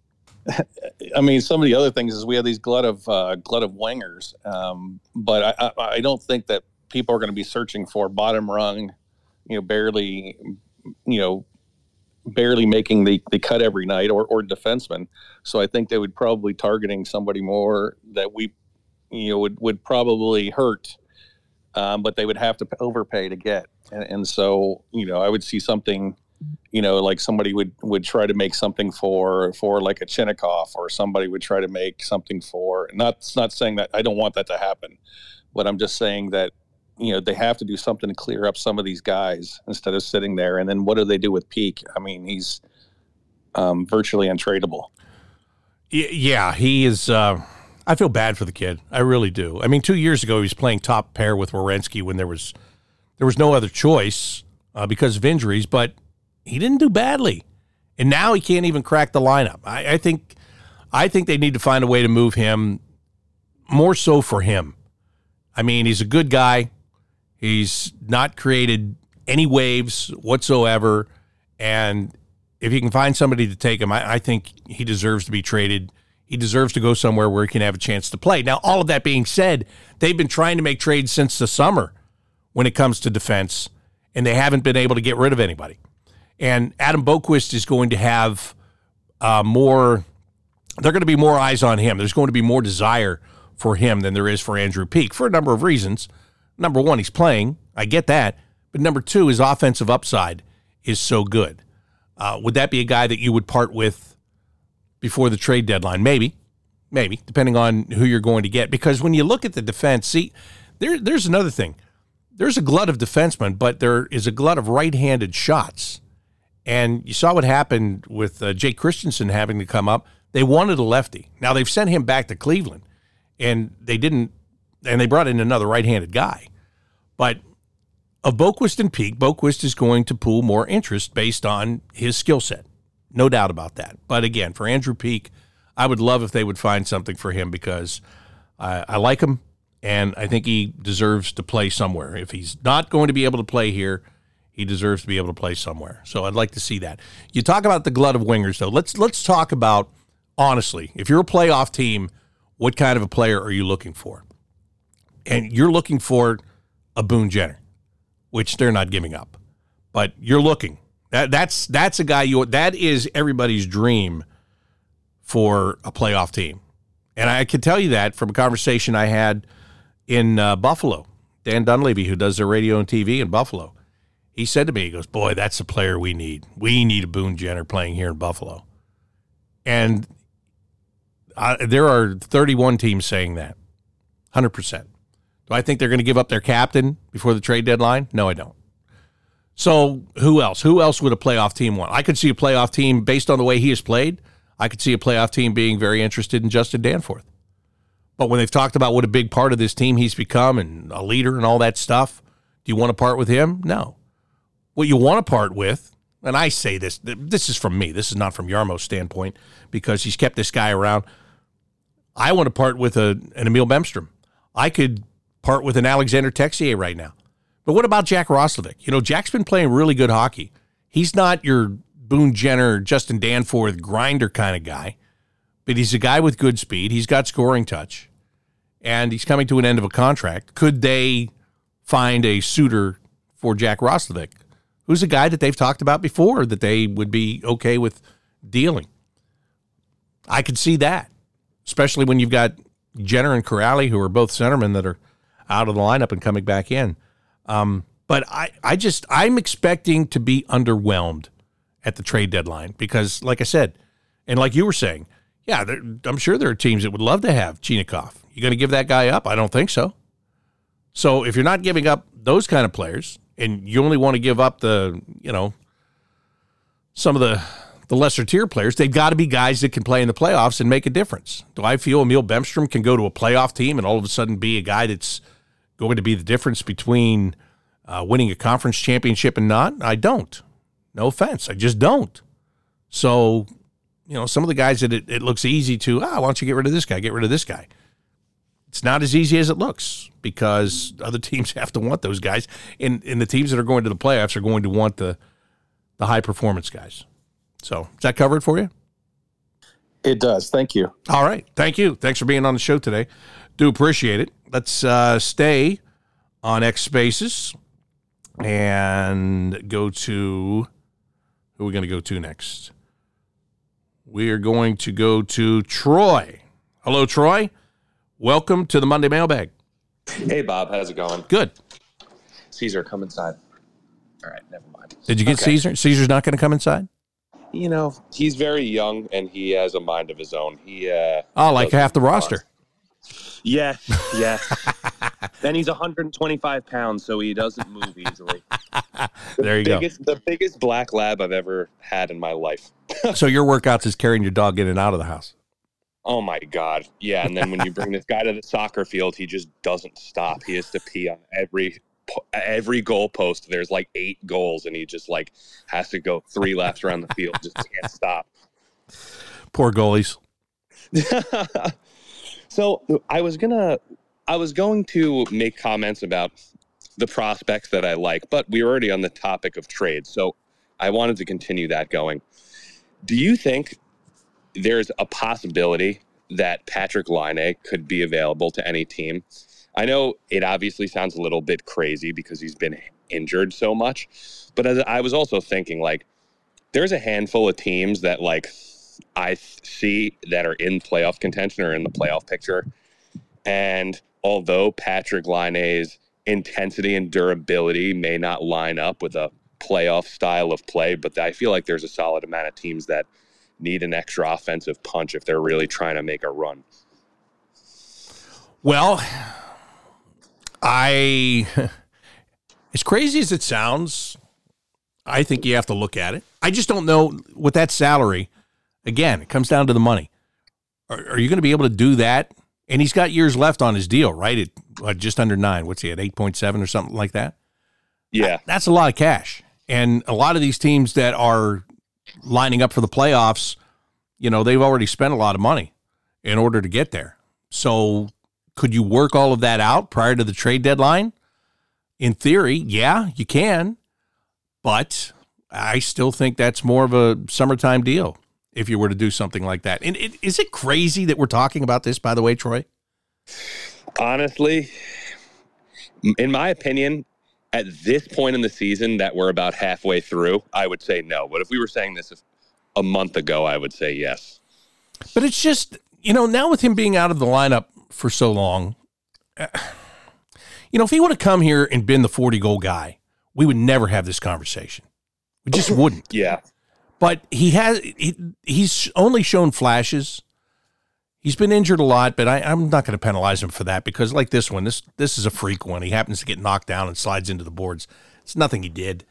[SPEAKER 2] I mean, some of the other things is we have these glut of uh, glut of wingers, um, but I, I, I, don't think that people are going to be searching for bottom rung, you know, barely, you know, barely making the, the cut every night or or defensemen. So I think they would probably targeting somebody more that we, you know, would would probably hurt, um, but they would have to overpay to get. And, and so you know, I would see something you know, like somebody would would try to make something for for like a Chinakhov, or somebody would try to make something for. Not not saying that I don't want that to happen, but I'm just saying that you know they have to do something to clear up some of these guys instead of sitting there. And then what do they do with Peeke? I mean, he's um, virtually untradeable.
[SPEAKER 1] Yeah, he is. Uh, I feel bad for the kid. I really do. I mean, two years ago he was playing top pair with Werenski when there was there was no other choice uh, because of injuries, but he didn't do badly, and now he can't even crack the lineup. I, I think I think they need to find a way to move him more so for him. I mean, he's a good guy. He's not created any waves whatsoever, and if you can find somebody to take him, I, I think he deserves to be traded. He deserves to go somewhere where he can have a chance to play. Now, all of that being said, they've been trying to make trades since the summer when it comes to defense, and they haven't been able to get rid of anybody. And Adam Boqvist is going to have uh, more, they're going to be more eyes on him. There's going to be more desire for him than there is for Andrew Peeke for a number of reasons. Number one, he's playing. I get that. But number two, his offensive upside is so good. Uh, would that be a guy that you would part with before the trade deadline? Maybe, maybe, depending on who you're going to get. Because when you look at the defense, see, there, there's another thing. There's a glut of defensemen, but there is a glut of right-handed shots. And you saw what happened with uh, Jake Christiansen having to come up. They wanted a lefty. Now they've sent him back to Cleveland, and they didn't, and they brought in another right-handed guy. But of Boqvist and Peeke, Boqvist is going to pool more interest based on his skill set. No doubt about that. But again, for Andrew Peeke, I would love if they would find something for him because I, I like him and I think he deserves to play somewhere. If he's not going to be able to play here, he deserves to be able to play somewhere. So I'd like to see that. You talk about the glut of wingers though. Let's let's talk about honestly, if you're a playoff team, what kind of a player are you looking for? And you're looking for a Boone Jenner which they're not giving up. But you're looking. That that's that's a guy you that is everybody's dream for a playoff team. And I can tell you that from a conversation I had in uh, Buffalo. Dan Dunleavy, who does the radio and TV in Buffalo, he said to me, he goes, Boy, that's the player we need. We need a Boone Jenner playing here in Buffalo. And I, there are 31 teams saying that 100%. Do I think they're going to give up their captain before the trade deadline? No, I don't. So who else? Who else would a playoff team want? I could see a playoff team based on the way he has played. I could see a playoff team being very interested in Justin Danforth. But when they've talked about what a big part of this team he's become and a leader and all that stuff, do you want to part with him? No. What you want to part with, and I say this, this is from me. This is not from Jarmo's standpoint because he's kept this guy around. I want to part with a, an Emil Bemstrom. I could part with an Alexander Texier right now. But what about Jack Roslovic? You know, Jack's been playing really good hockey. He's not your Boone Jenner, Justin Danforth grinder kind of guy, but he's a guy with good speed. He's got scoring touch, and he's coming to an end of a contract. Could they find a suitor for Jack Roslovic, who's a guy that they've talked about before that they would be okay with dealing? I could see that, especially when you've got Jenner and Kuraly, who are both centermen that are – out of the lineup and coming back in. Um, but I, I just I'm expecting to be underwhelmed at the trade deadline because, like I said, and like you were saying, yeah, there, I'm sure there are teams that would love to have Chinakhov. You going to give that guy up? I don't think so. So if you're not giving up those kind of players, and you only want to give up the, you know, some of the the lesser tier players, they've got to be guys that can play in the playoffs and make a difference. Do I feel Emil Bemstrom can go to a playoff team and all of a sudden be a guy that's going to be the difference between uh, winning a conference championship and not? I don't. No offense. I just don't. So, you know, some of the guys that it, it looks easy to, ah, why don't you get rid of this guy? Get rid of this guy. It's not as easy as it looks because other [laughs] teams have to want those guys. And, and the teams that are going to the playoffs are going to want the, the high performance guys. So, is that covered for you?
[SPEAKER 2] It does. Thank you.
[SPEAKER 1] All right. Thank you. Thanks for being on the show today. Do appreciate it. Let's uh, stay on X Spaces and go to who are we going to go to next? We are going to go to Troy. Hello, Troy. Welcome to the Monday Mailbag.
[SPEAKER 3] Hey, Bob. How's it going?
[SPEAKER 1] Good.
[SPEAKER 3] Caesar, come inside. All right, never mind.
[SPEAKER 1] Did you get okay. Caesar? Caesar's not going to come inside?
[SPEAKER 3] You know, he's very young and he has a mind of his own. He uh
[SPEAKER 1] Oh, like half the roster.
[SPEAKER 3] Yeah, yeah. [laughs] and he's 125 pounds, so he doesn't move easily. [laughs]
[SPEAKER 1] there you
[SPEAKER 3] biggest, go. The biggest black lab I've ever had in my life. [laughs]
[SPEAKER 1] so your workouts is carrying your dog in and out of the house.
[SPEAKER 3] Oh my god, yeah! And then when you bring this guy to the soccer field, he just doesn't stop. He has to pee on every every goalpost. There's like eight goals, and he just like has to go three laps around the field. Just can't stop.
[SPEAKER 1] Poor goalies.
[SPEAKER 3] So I was gonna, I was going to make comments about the prospects that I like, but we were already on the topic of trades, so I wanted to continue that going. Do you think there's a possibility that Patrik Laine could be available to any team? I know it obviously sounds a little bit crazy because he's been injured so much, but as I was also thinking, like, there's a handful of teams that like I see that are in playoff contention or in the playoff picture. And although Patrik Laine's intensity and durability may not line up with a playoff style of play, but I feel like there's a solid amount of teams that need an extra offensive punch if they're really trying to make a run.
[SPEAKER 1] Well, I, [laughs] as crazy as it sounds, I think you have to look at it. I just don't know with that salary. Again, it comes down to the money. Are, are you going to be able to do that? And he's got years left on his deal, right? At uh, just under nine. What's he at? Eight point seven or something like that.
[SPEAKER 3] Yeah,
[SPEAKER 1] that's a lot of cash. And a lot of these teams that are lining up for the playoffs, you know, they've already spent a lot of money in order to get there. So, could you work all of that out prior to the trade deadline? In theory, yeah, you can. But I still think that's more of a summertime deal if you were to do something like that. And it, is it crazy that we're talking about this, by the way, Troy?
[SPEAKER 3] Honestly, in my opinion, at this point in the season that we're about halfway through, I would say no. But if we were saying this a month ago, I would say yes.
[SPEAKER 1] But it's just, you know, now with him being out of the lineup for so long, uh, you know, if he would have come here and been the 40 goal guy, we would never have this conversation. We just wouldn't.
[SPEAKER 3] yeah.
[SPEAKER 1] But he has he, he's only shown flashes. He's been injured a lot, but I, I'm not going to penalize him for that because, like this one, this this is a freak one. He happens to get knocked down and slides into the boards. It's nothing he did,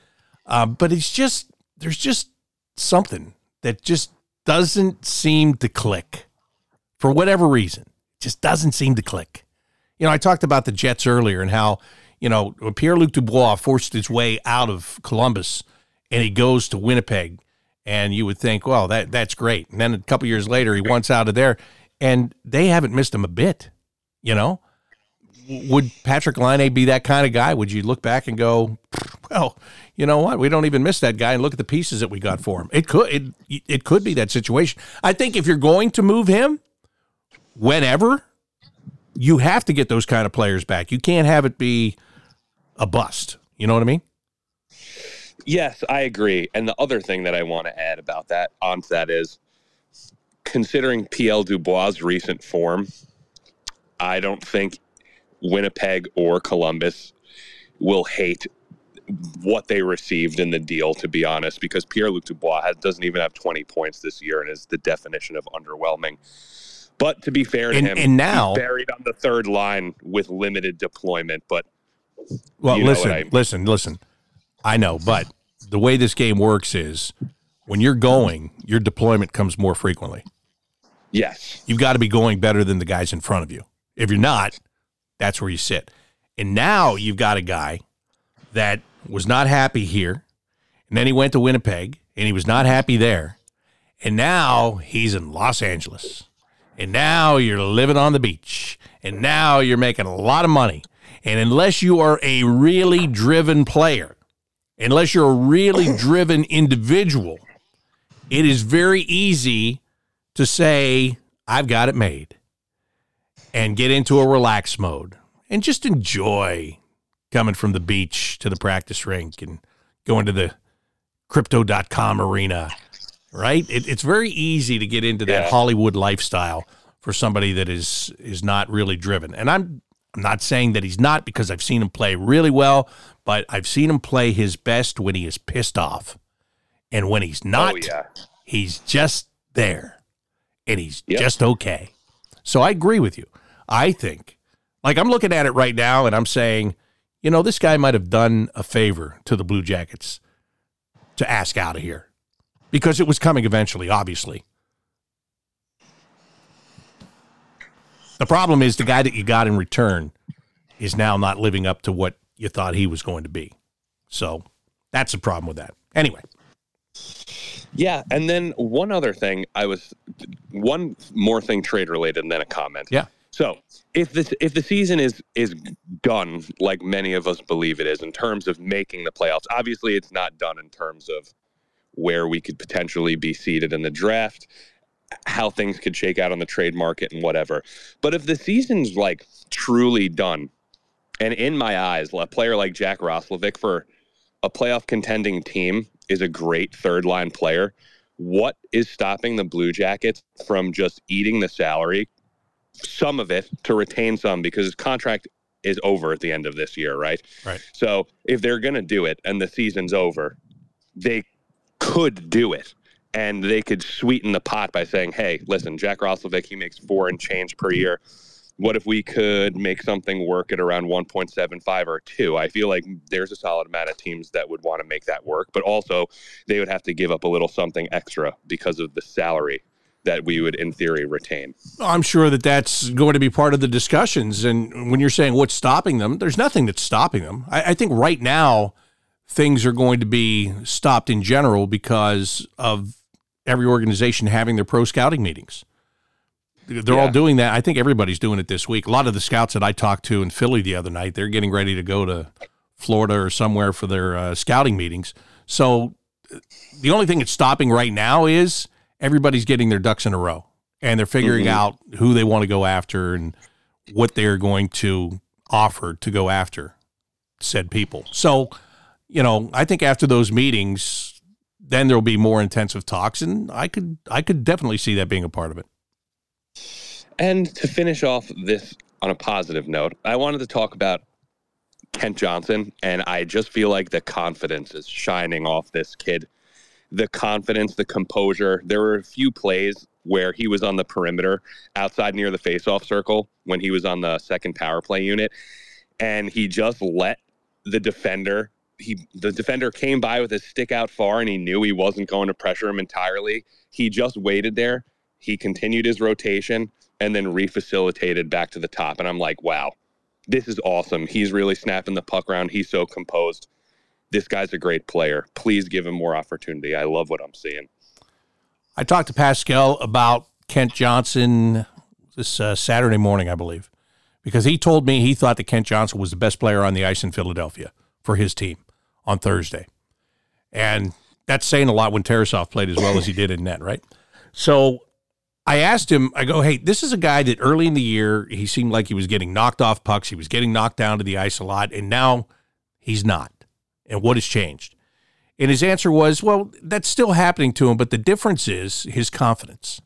[SPEAKER 1] uh, but it's just there's just something that just doesn't seem to click for whatever reason. Just doesn't seem to click. You know, I talked about the Jets earlier and how you know Pierre Luc Dubois forced his way out of Columbus and he goes to Winnipeg, and you would think, well, that that's great. And then a couple years later, he wants out of there and they haven't missed him a bit. You know, would Patrik Laine be that kind of guy? Would you look back and go, well, you know what? We don't even miss that guy, and look at the pieces that we got for him. It could it it could be that situation. I think if you're going to move him, whenever, you have to get those kind of players back. You can't have it be a bust. You know what I mean?
[SPEAKER 3] Yes, I agree. And the other thing that I want to add about that onto that is considering PL Dubois' recent form, I don't think Winnipeg or Columbus will hate what they received in the deal, to be honest, because Pierre Luc Dubois has, doesn't even have 20 points this year and is the definition of underwhelming. But to be fair to
[SPEAKER 1] and,
[SPEAKER 3] him,
[SPEAKER 1] and now
[SPEAKER 3] buried on the third line with limited deployment. But
[SPEAKER 1] well, listen, I mean. listen, listen. I know, but the way this game works is when you're going, your deployment comes more frequently.
[SPEAKER 3] Yes.
[SPEAKER 1] You've got to be going better than the guys in front of you. If you're not, that's where you sit. And now you've got a guy that was not happy here. And then he went to Winnipeg and he was not happy there. And now he's in Los Angeles. And now you're living on the beach. And now you're making a lot of money. And unless you are a really driven player, unless you're a really driven individual, it is very easy to say, I've got it made and get into a relaxed mode and just enjoy coming from the beach to the practice rink and going to the crypto.com arena, right? It, it's very easy to get into that yeah. Hollywood lifestyle for somebody that is is not really driven. And I'm I'm not saying that he's not because I've seen him play really well, but I've seen him play his best when he is pissed off. And when he's oh, not, oh, yeah. he's just there and he's yep. just okay. So I agree with you. I think Like I'm looking at it right now and I'm saying, you know, this guy might have done a favor to the Blue Jackets to ask out of here because it was coming eventually, obviously. The problem is the guy that you got in return is now not living up to what you thought he was going to be. So that's the problem with that. Anyway.
[SPEAKER 3] Yeah, and then one other thing, I was one more thing trade related, and then a comment.
[SPEAKER 1] Yeah.
[SPEAKER 3] So if this if the season is is done like many of us believe it is in terms of making the playoffs, obviously it's not done in terms of where we could potentially be seated in the draft, how things could shake out on the trade market and whatever. But if the season's like truly done, and in my eyes, a player like Jack Roslovic for a playoff contending team is a great third line player. What is stopping the Blue Jackets from just eating the salary, some of it to retain some because his contract is over at the end of this year, right?
[SPEAKER 1] Right.
[SPEAKER 3] So if they're going to do it and the season's over, they could do it and they could sweeten the pot by saying, "Hey, listen, Jack Roslovic, he makes four and change per year. What if we could make something work at around 1.75 or 2? I feel like there's a solid amount of teams that would want to make that work, but also they would have to give up a little something extra because of the salary that we would in theory retain.
[SPEAKER 1] I'm sure that that's going to be part of the discussions. And when you're saying what's stopping them, there's nothing that's stopping them. I, I think right now things are going to be stopped in general because of every organization having their pro scouting meetings. They're yeah. all doing that. I think everybody's doing it this week. A lot of the scouts that I talked to in Philly the other night, they're getting ready to go to Florida or somewhere for their uh, scouting meetings. So the only thing that's stopping right now is everybody's getting their ducks in a row and they're figuring mm-hmm. out who they want to go after and what they're going to offer to go after said people. So, you know, I think after those meetings, then there'll be more intensive talks and I could I could definitely see that being a part of it.
[SPEAKER 3] And to finish off this on a positive note, I wanted to talk about Kent Johnson, and I just feel like the confidence is shining off this kid. The confidence, the composure. There were a few plays where he was on the perimeter outside near the faceoff circle when he was on the second power play unit, and he just let the defender. He the defender came by with his stick out far, and he knew he wasn't going to pressure him entirely. He just waited there. He continued his rotation and then refacilitated back to the top. And I'm like, wow, this is awesome. He's really snapping the puck around. He's so composed. This guy's a great player. Please give him more opportunity. I love what I'm seeing.
[SPEAKER 1] I talked to Pascal about Kent Johnson this uh, Saturday morning, I believe, because he told me he thought that Kent Johnson was the best player on the ice in Philadelphia for his team on Thursday. And that's saying a lot when Tarasov played as well as he did in net, right? So I asked him, I go, hey, this is a guy that early in the year, he seemed like he was getting knocked off pucks. He was getting knocked down to the ice a lot, and now he's not. And what has changed? And his answer was, well, that's still happening to him, but the difference is his confidence.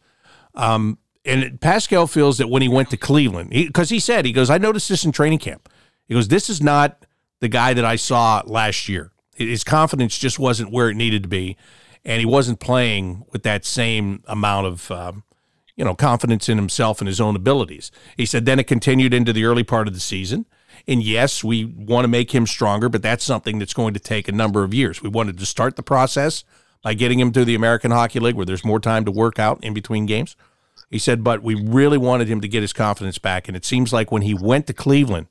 [SPEAKER 1] Um, and Pascal feels that when he went to Cleveland, because he, he said, he goes, I noticed this in training camp. He goes, this is not the guy that I saw last year. His confidence just wasn't where it needed to be, and he wasn't playing with that same amount of um, you know, confidence in himself and his own abilities. He said then it continued into the early part of the season. And yes, we want to make him stronger, but that's something that's going to take a number of years. We wanted to start the process by getting him to the American Hockey League where there's more time to work out in between games. He said, but we really wanted him to get his confidence back. And it seems like when he went to Cleveland,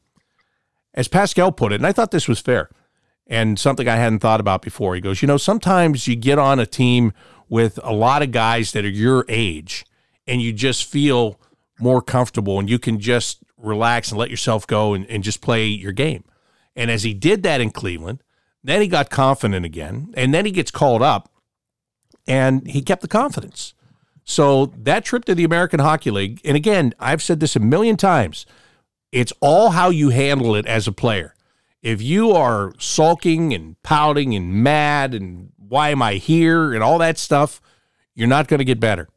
[SPEAKER 1] as Pascal put it, and I thought this was fair and something I hadn't thought about before, he goes, you know, sometimes you get on a team with a lot of guys that are your age and you just feel more comfortable and you can just relax and let yourself go and, and just play your game. And as he did that in Cleveland, then he got confident again, and then he gets called up and he kept the confidence. So that trip to the American Hockey League, and again, I've said this a million times, it's all how you handle it as a player. If you are sulking and pouting and mad and why am I here and all that stuff, you're not going to get better.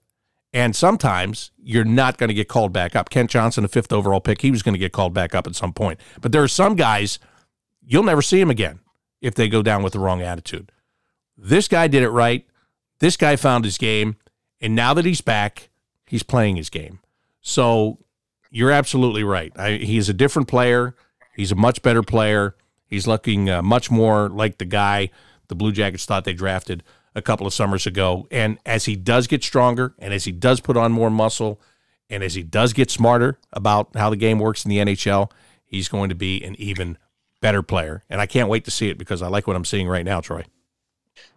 [SPEAKER 1] And sometimes you're not going to get called back up. Kent Johnson, a fifth overall pick, he was going to get called back up at some point. But there are some guys, you'll never see him again if they go down with the wrong attitude. This guy did it right. This guy found his game. And now that he's back, he's playing his game. So you're absolutely right. I, he's a different player. He's a much better player. He's looking uh, much more like the guy the Blue Jackets thought they drafted a couple of summers ago. And as he does get stronger, and as he does put on more muscle, and as he does get smarter about how the game works in the NHL, he's going to be an even better player. And I can't wait to see it because I like what I'm seeing right now, Troy.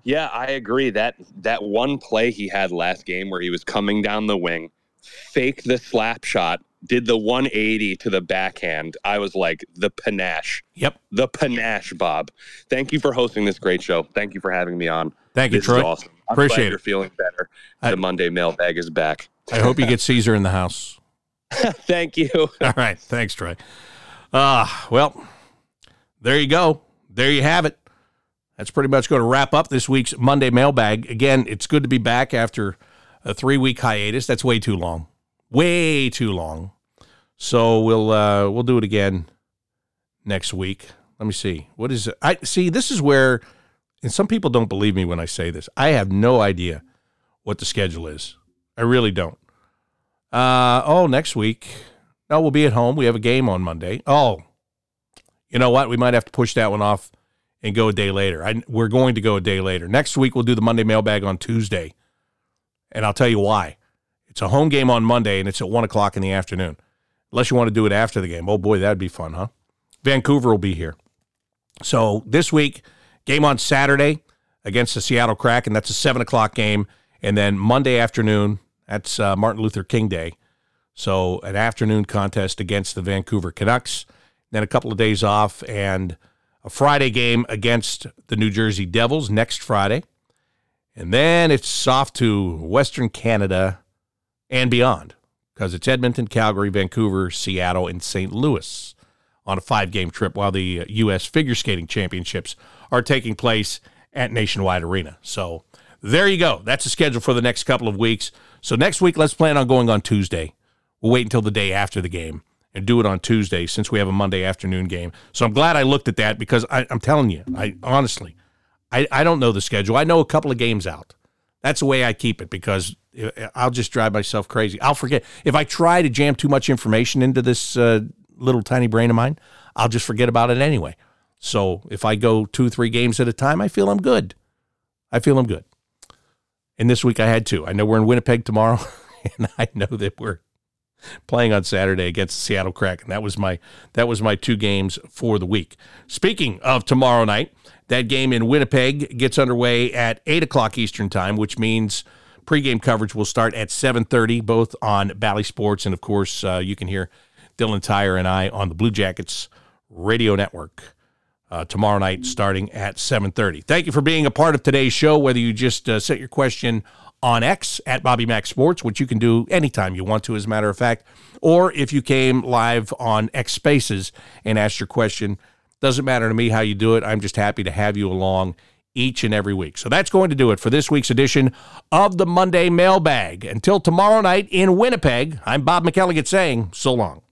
[SPEAKER 3] Yeah, I agree. That that one play he had last game where he was coming down the wing, fake the slap shot, did the 180 to the backhand. I was like, the panache.
[SPEAKER 1] Yep.
[SPEAKER 3] The panache, Bob. Thank you for hosting this great show. Thank you for having me on.
[SPEAKER 1] Thank you,
[SPEAKER 3] this
[SPEAKER 1] Troy.
[SPEAKER 3] Is awesome. I'm
[SPEAKER 1] Appreciate it.
[SPEAKER 3] You're feeling better.
[SPEAKER 1] I-
[SPEAKER 3] the Monday mailbag is back.
[SPEAKER 1] I hope you get Caesar in the house. [laughs]
[SPEAKER 3] Thank you. [laughs]
[SPEAKER 1] All right. Thanks, Troy. Uh, well, there you go. There you have it. That's pretty much going to wrap up this week's Monday mailbag. Again, it's good to be back after a three week hiatus. That's way too long. Way too long. So we'll uh, we'll do it again next week. Let me see. What is it? I see this is where and some people don't believe me when I say this. I have no idea what the schedule is. I really don't. Uh oh, next week. No, we'll be at home. We have a game on Monday. Oh, you know what? We might have to push that one off and go a day later. I, we're going to go a day later. Next week, we'll do the Monday mailbag on Tuesday. And I'll tell you why. It's a home game on Monday, and it's at 1 o'clock in the afternoon. Unless you want to do it after the game. Oh, boy, that'd be fun, huh? Vancouver will be here. So this week, game on Saturday against the Seattle Kraken. That's a 7 o'clock game. And then Monday afternoon, that's uh, Martin Luther King Day. So an afternoon contest against the Vancouver Canucks, then a couple of days off, and a Friday game against the New Jersey Devils next Friday. And then it's off to Western Canada and beyond because it's Edmonton, Calgary, Vancouver, Seattle, and St. Louis on a five game trip while the U.S. Figure Skating Championships are taking place at Nationwide Arena. So there you go. That's the schedule for the next couple of weeks. So next week, let's plan on going on Tuesday. We'll wait until the day after the game and do it on Tuesday since we have a Monday afternoon game. So I'm glad I looked at that because I, I'm telling you, I honestly, I, I don't know the schedule. I know a couple of games out. That's the way I keep it because I'll just drive myself crazy. I'll forget. If I try to jam too much information into this uh, little tiny brain of mine, I'll just forget about it anyway. So if I go two, three games at a time, I feel I'm good. I feel I'm good. And this week I had two. I know we're in Winnipeg tomorrow, [laughs] and I know that we're playing on Saturday against the Seattle Kraken. And that was my that was my two games for the week. Speaking of tomorrow night, that game in Winnipeg gets underway at eight o'clock Eastern time, which means pregame coverage will start at seven thirty, both on Bally Sports and of course uh, you can hear Dylan Tyre and I on the Blue Jackets radio network. Uh, tomorrow night starting at 7.30 thank you for being a part of today's show whether you just uh, set your question on X at Bobby Mac Sports, which you can do anytime you want to, as a matter of fact, or if you came live on X Spaces and asked your question. Doesn't matter to me how you do it. I'm just happy to have you along each and every week. So that's going to do it for this week's edition of the Monday Mailbag. Until tomorrow night in Winnipeg, I'm Bob McElligott saying so long.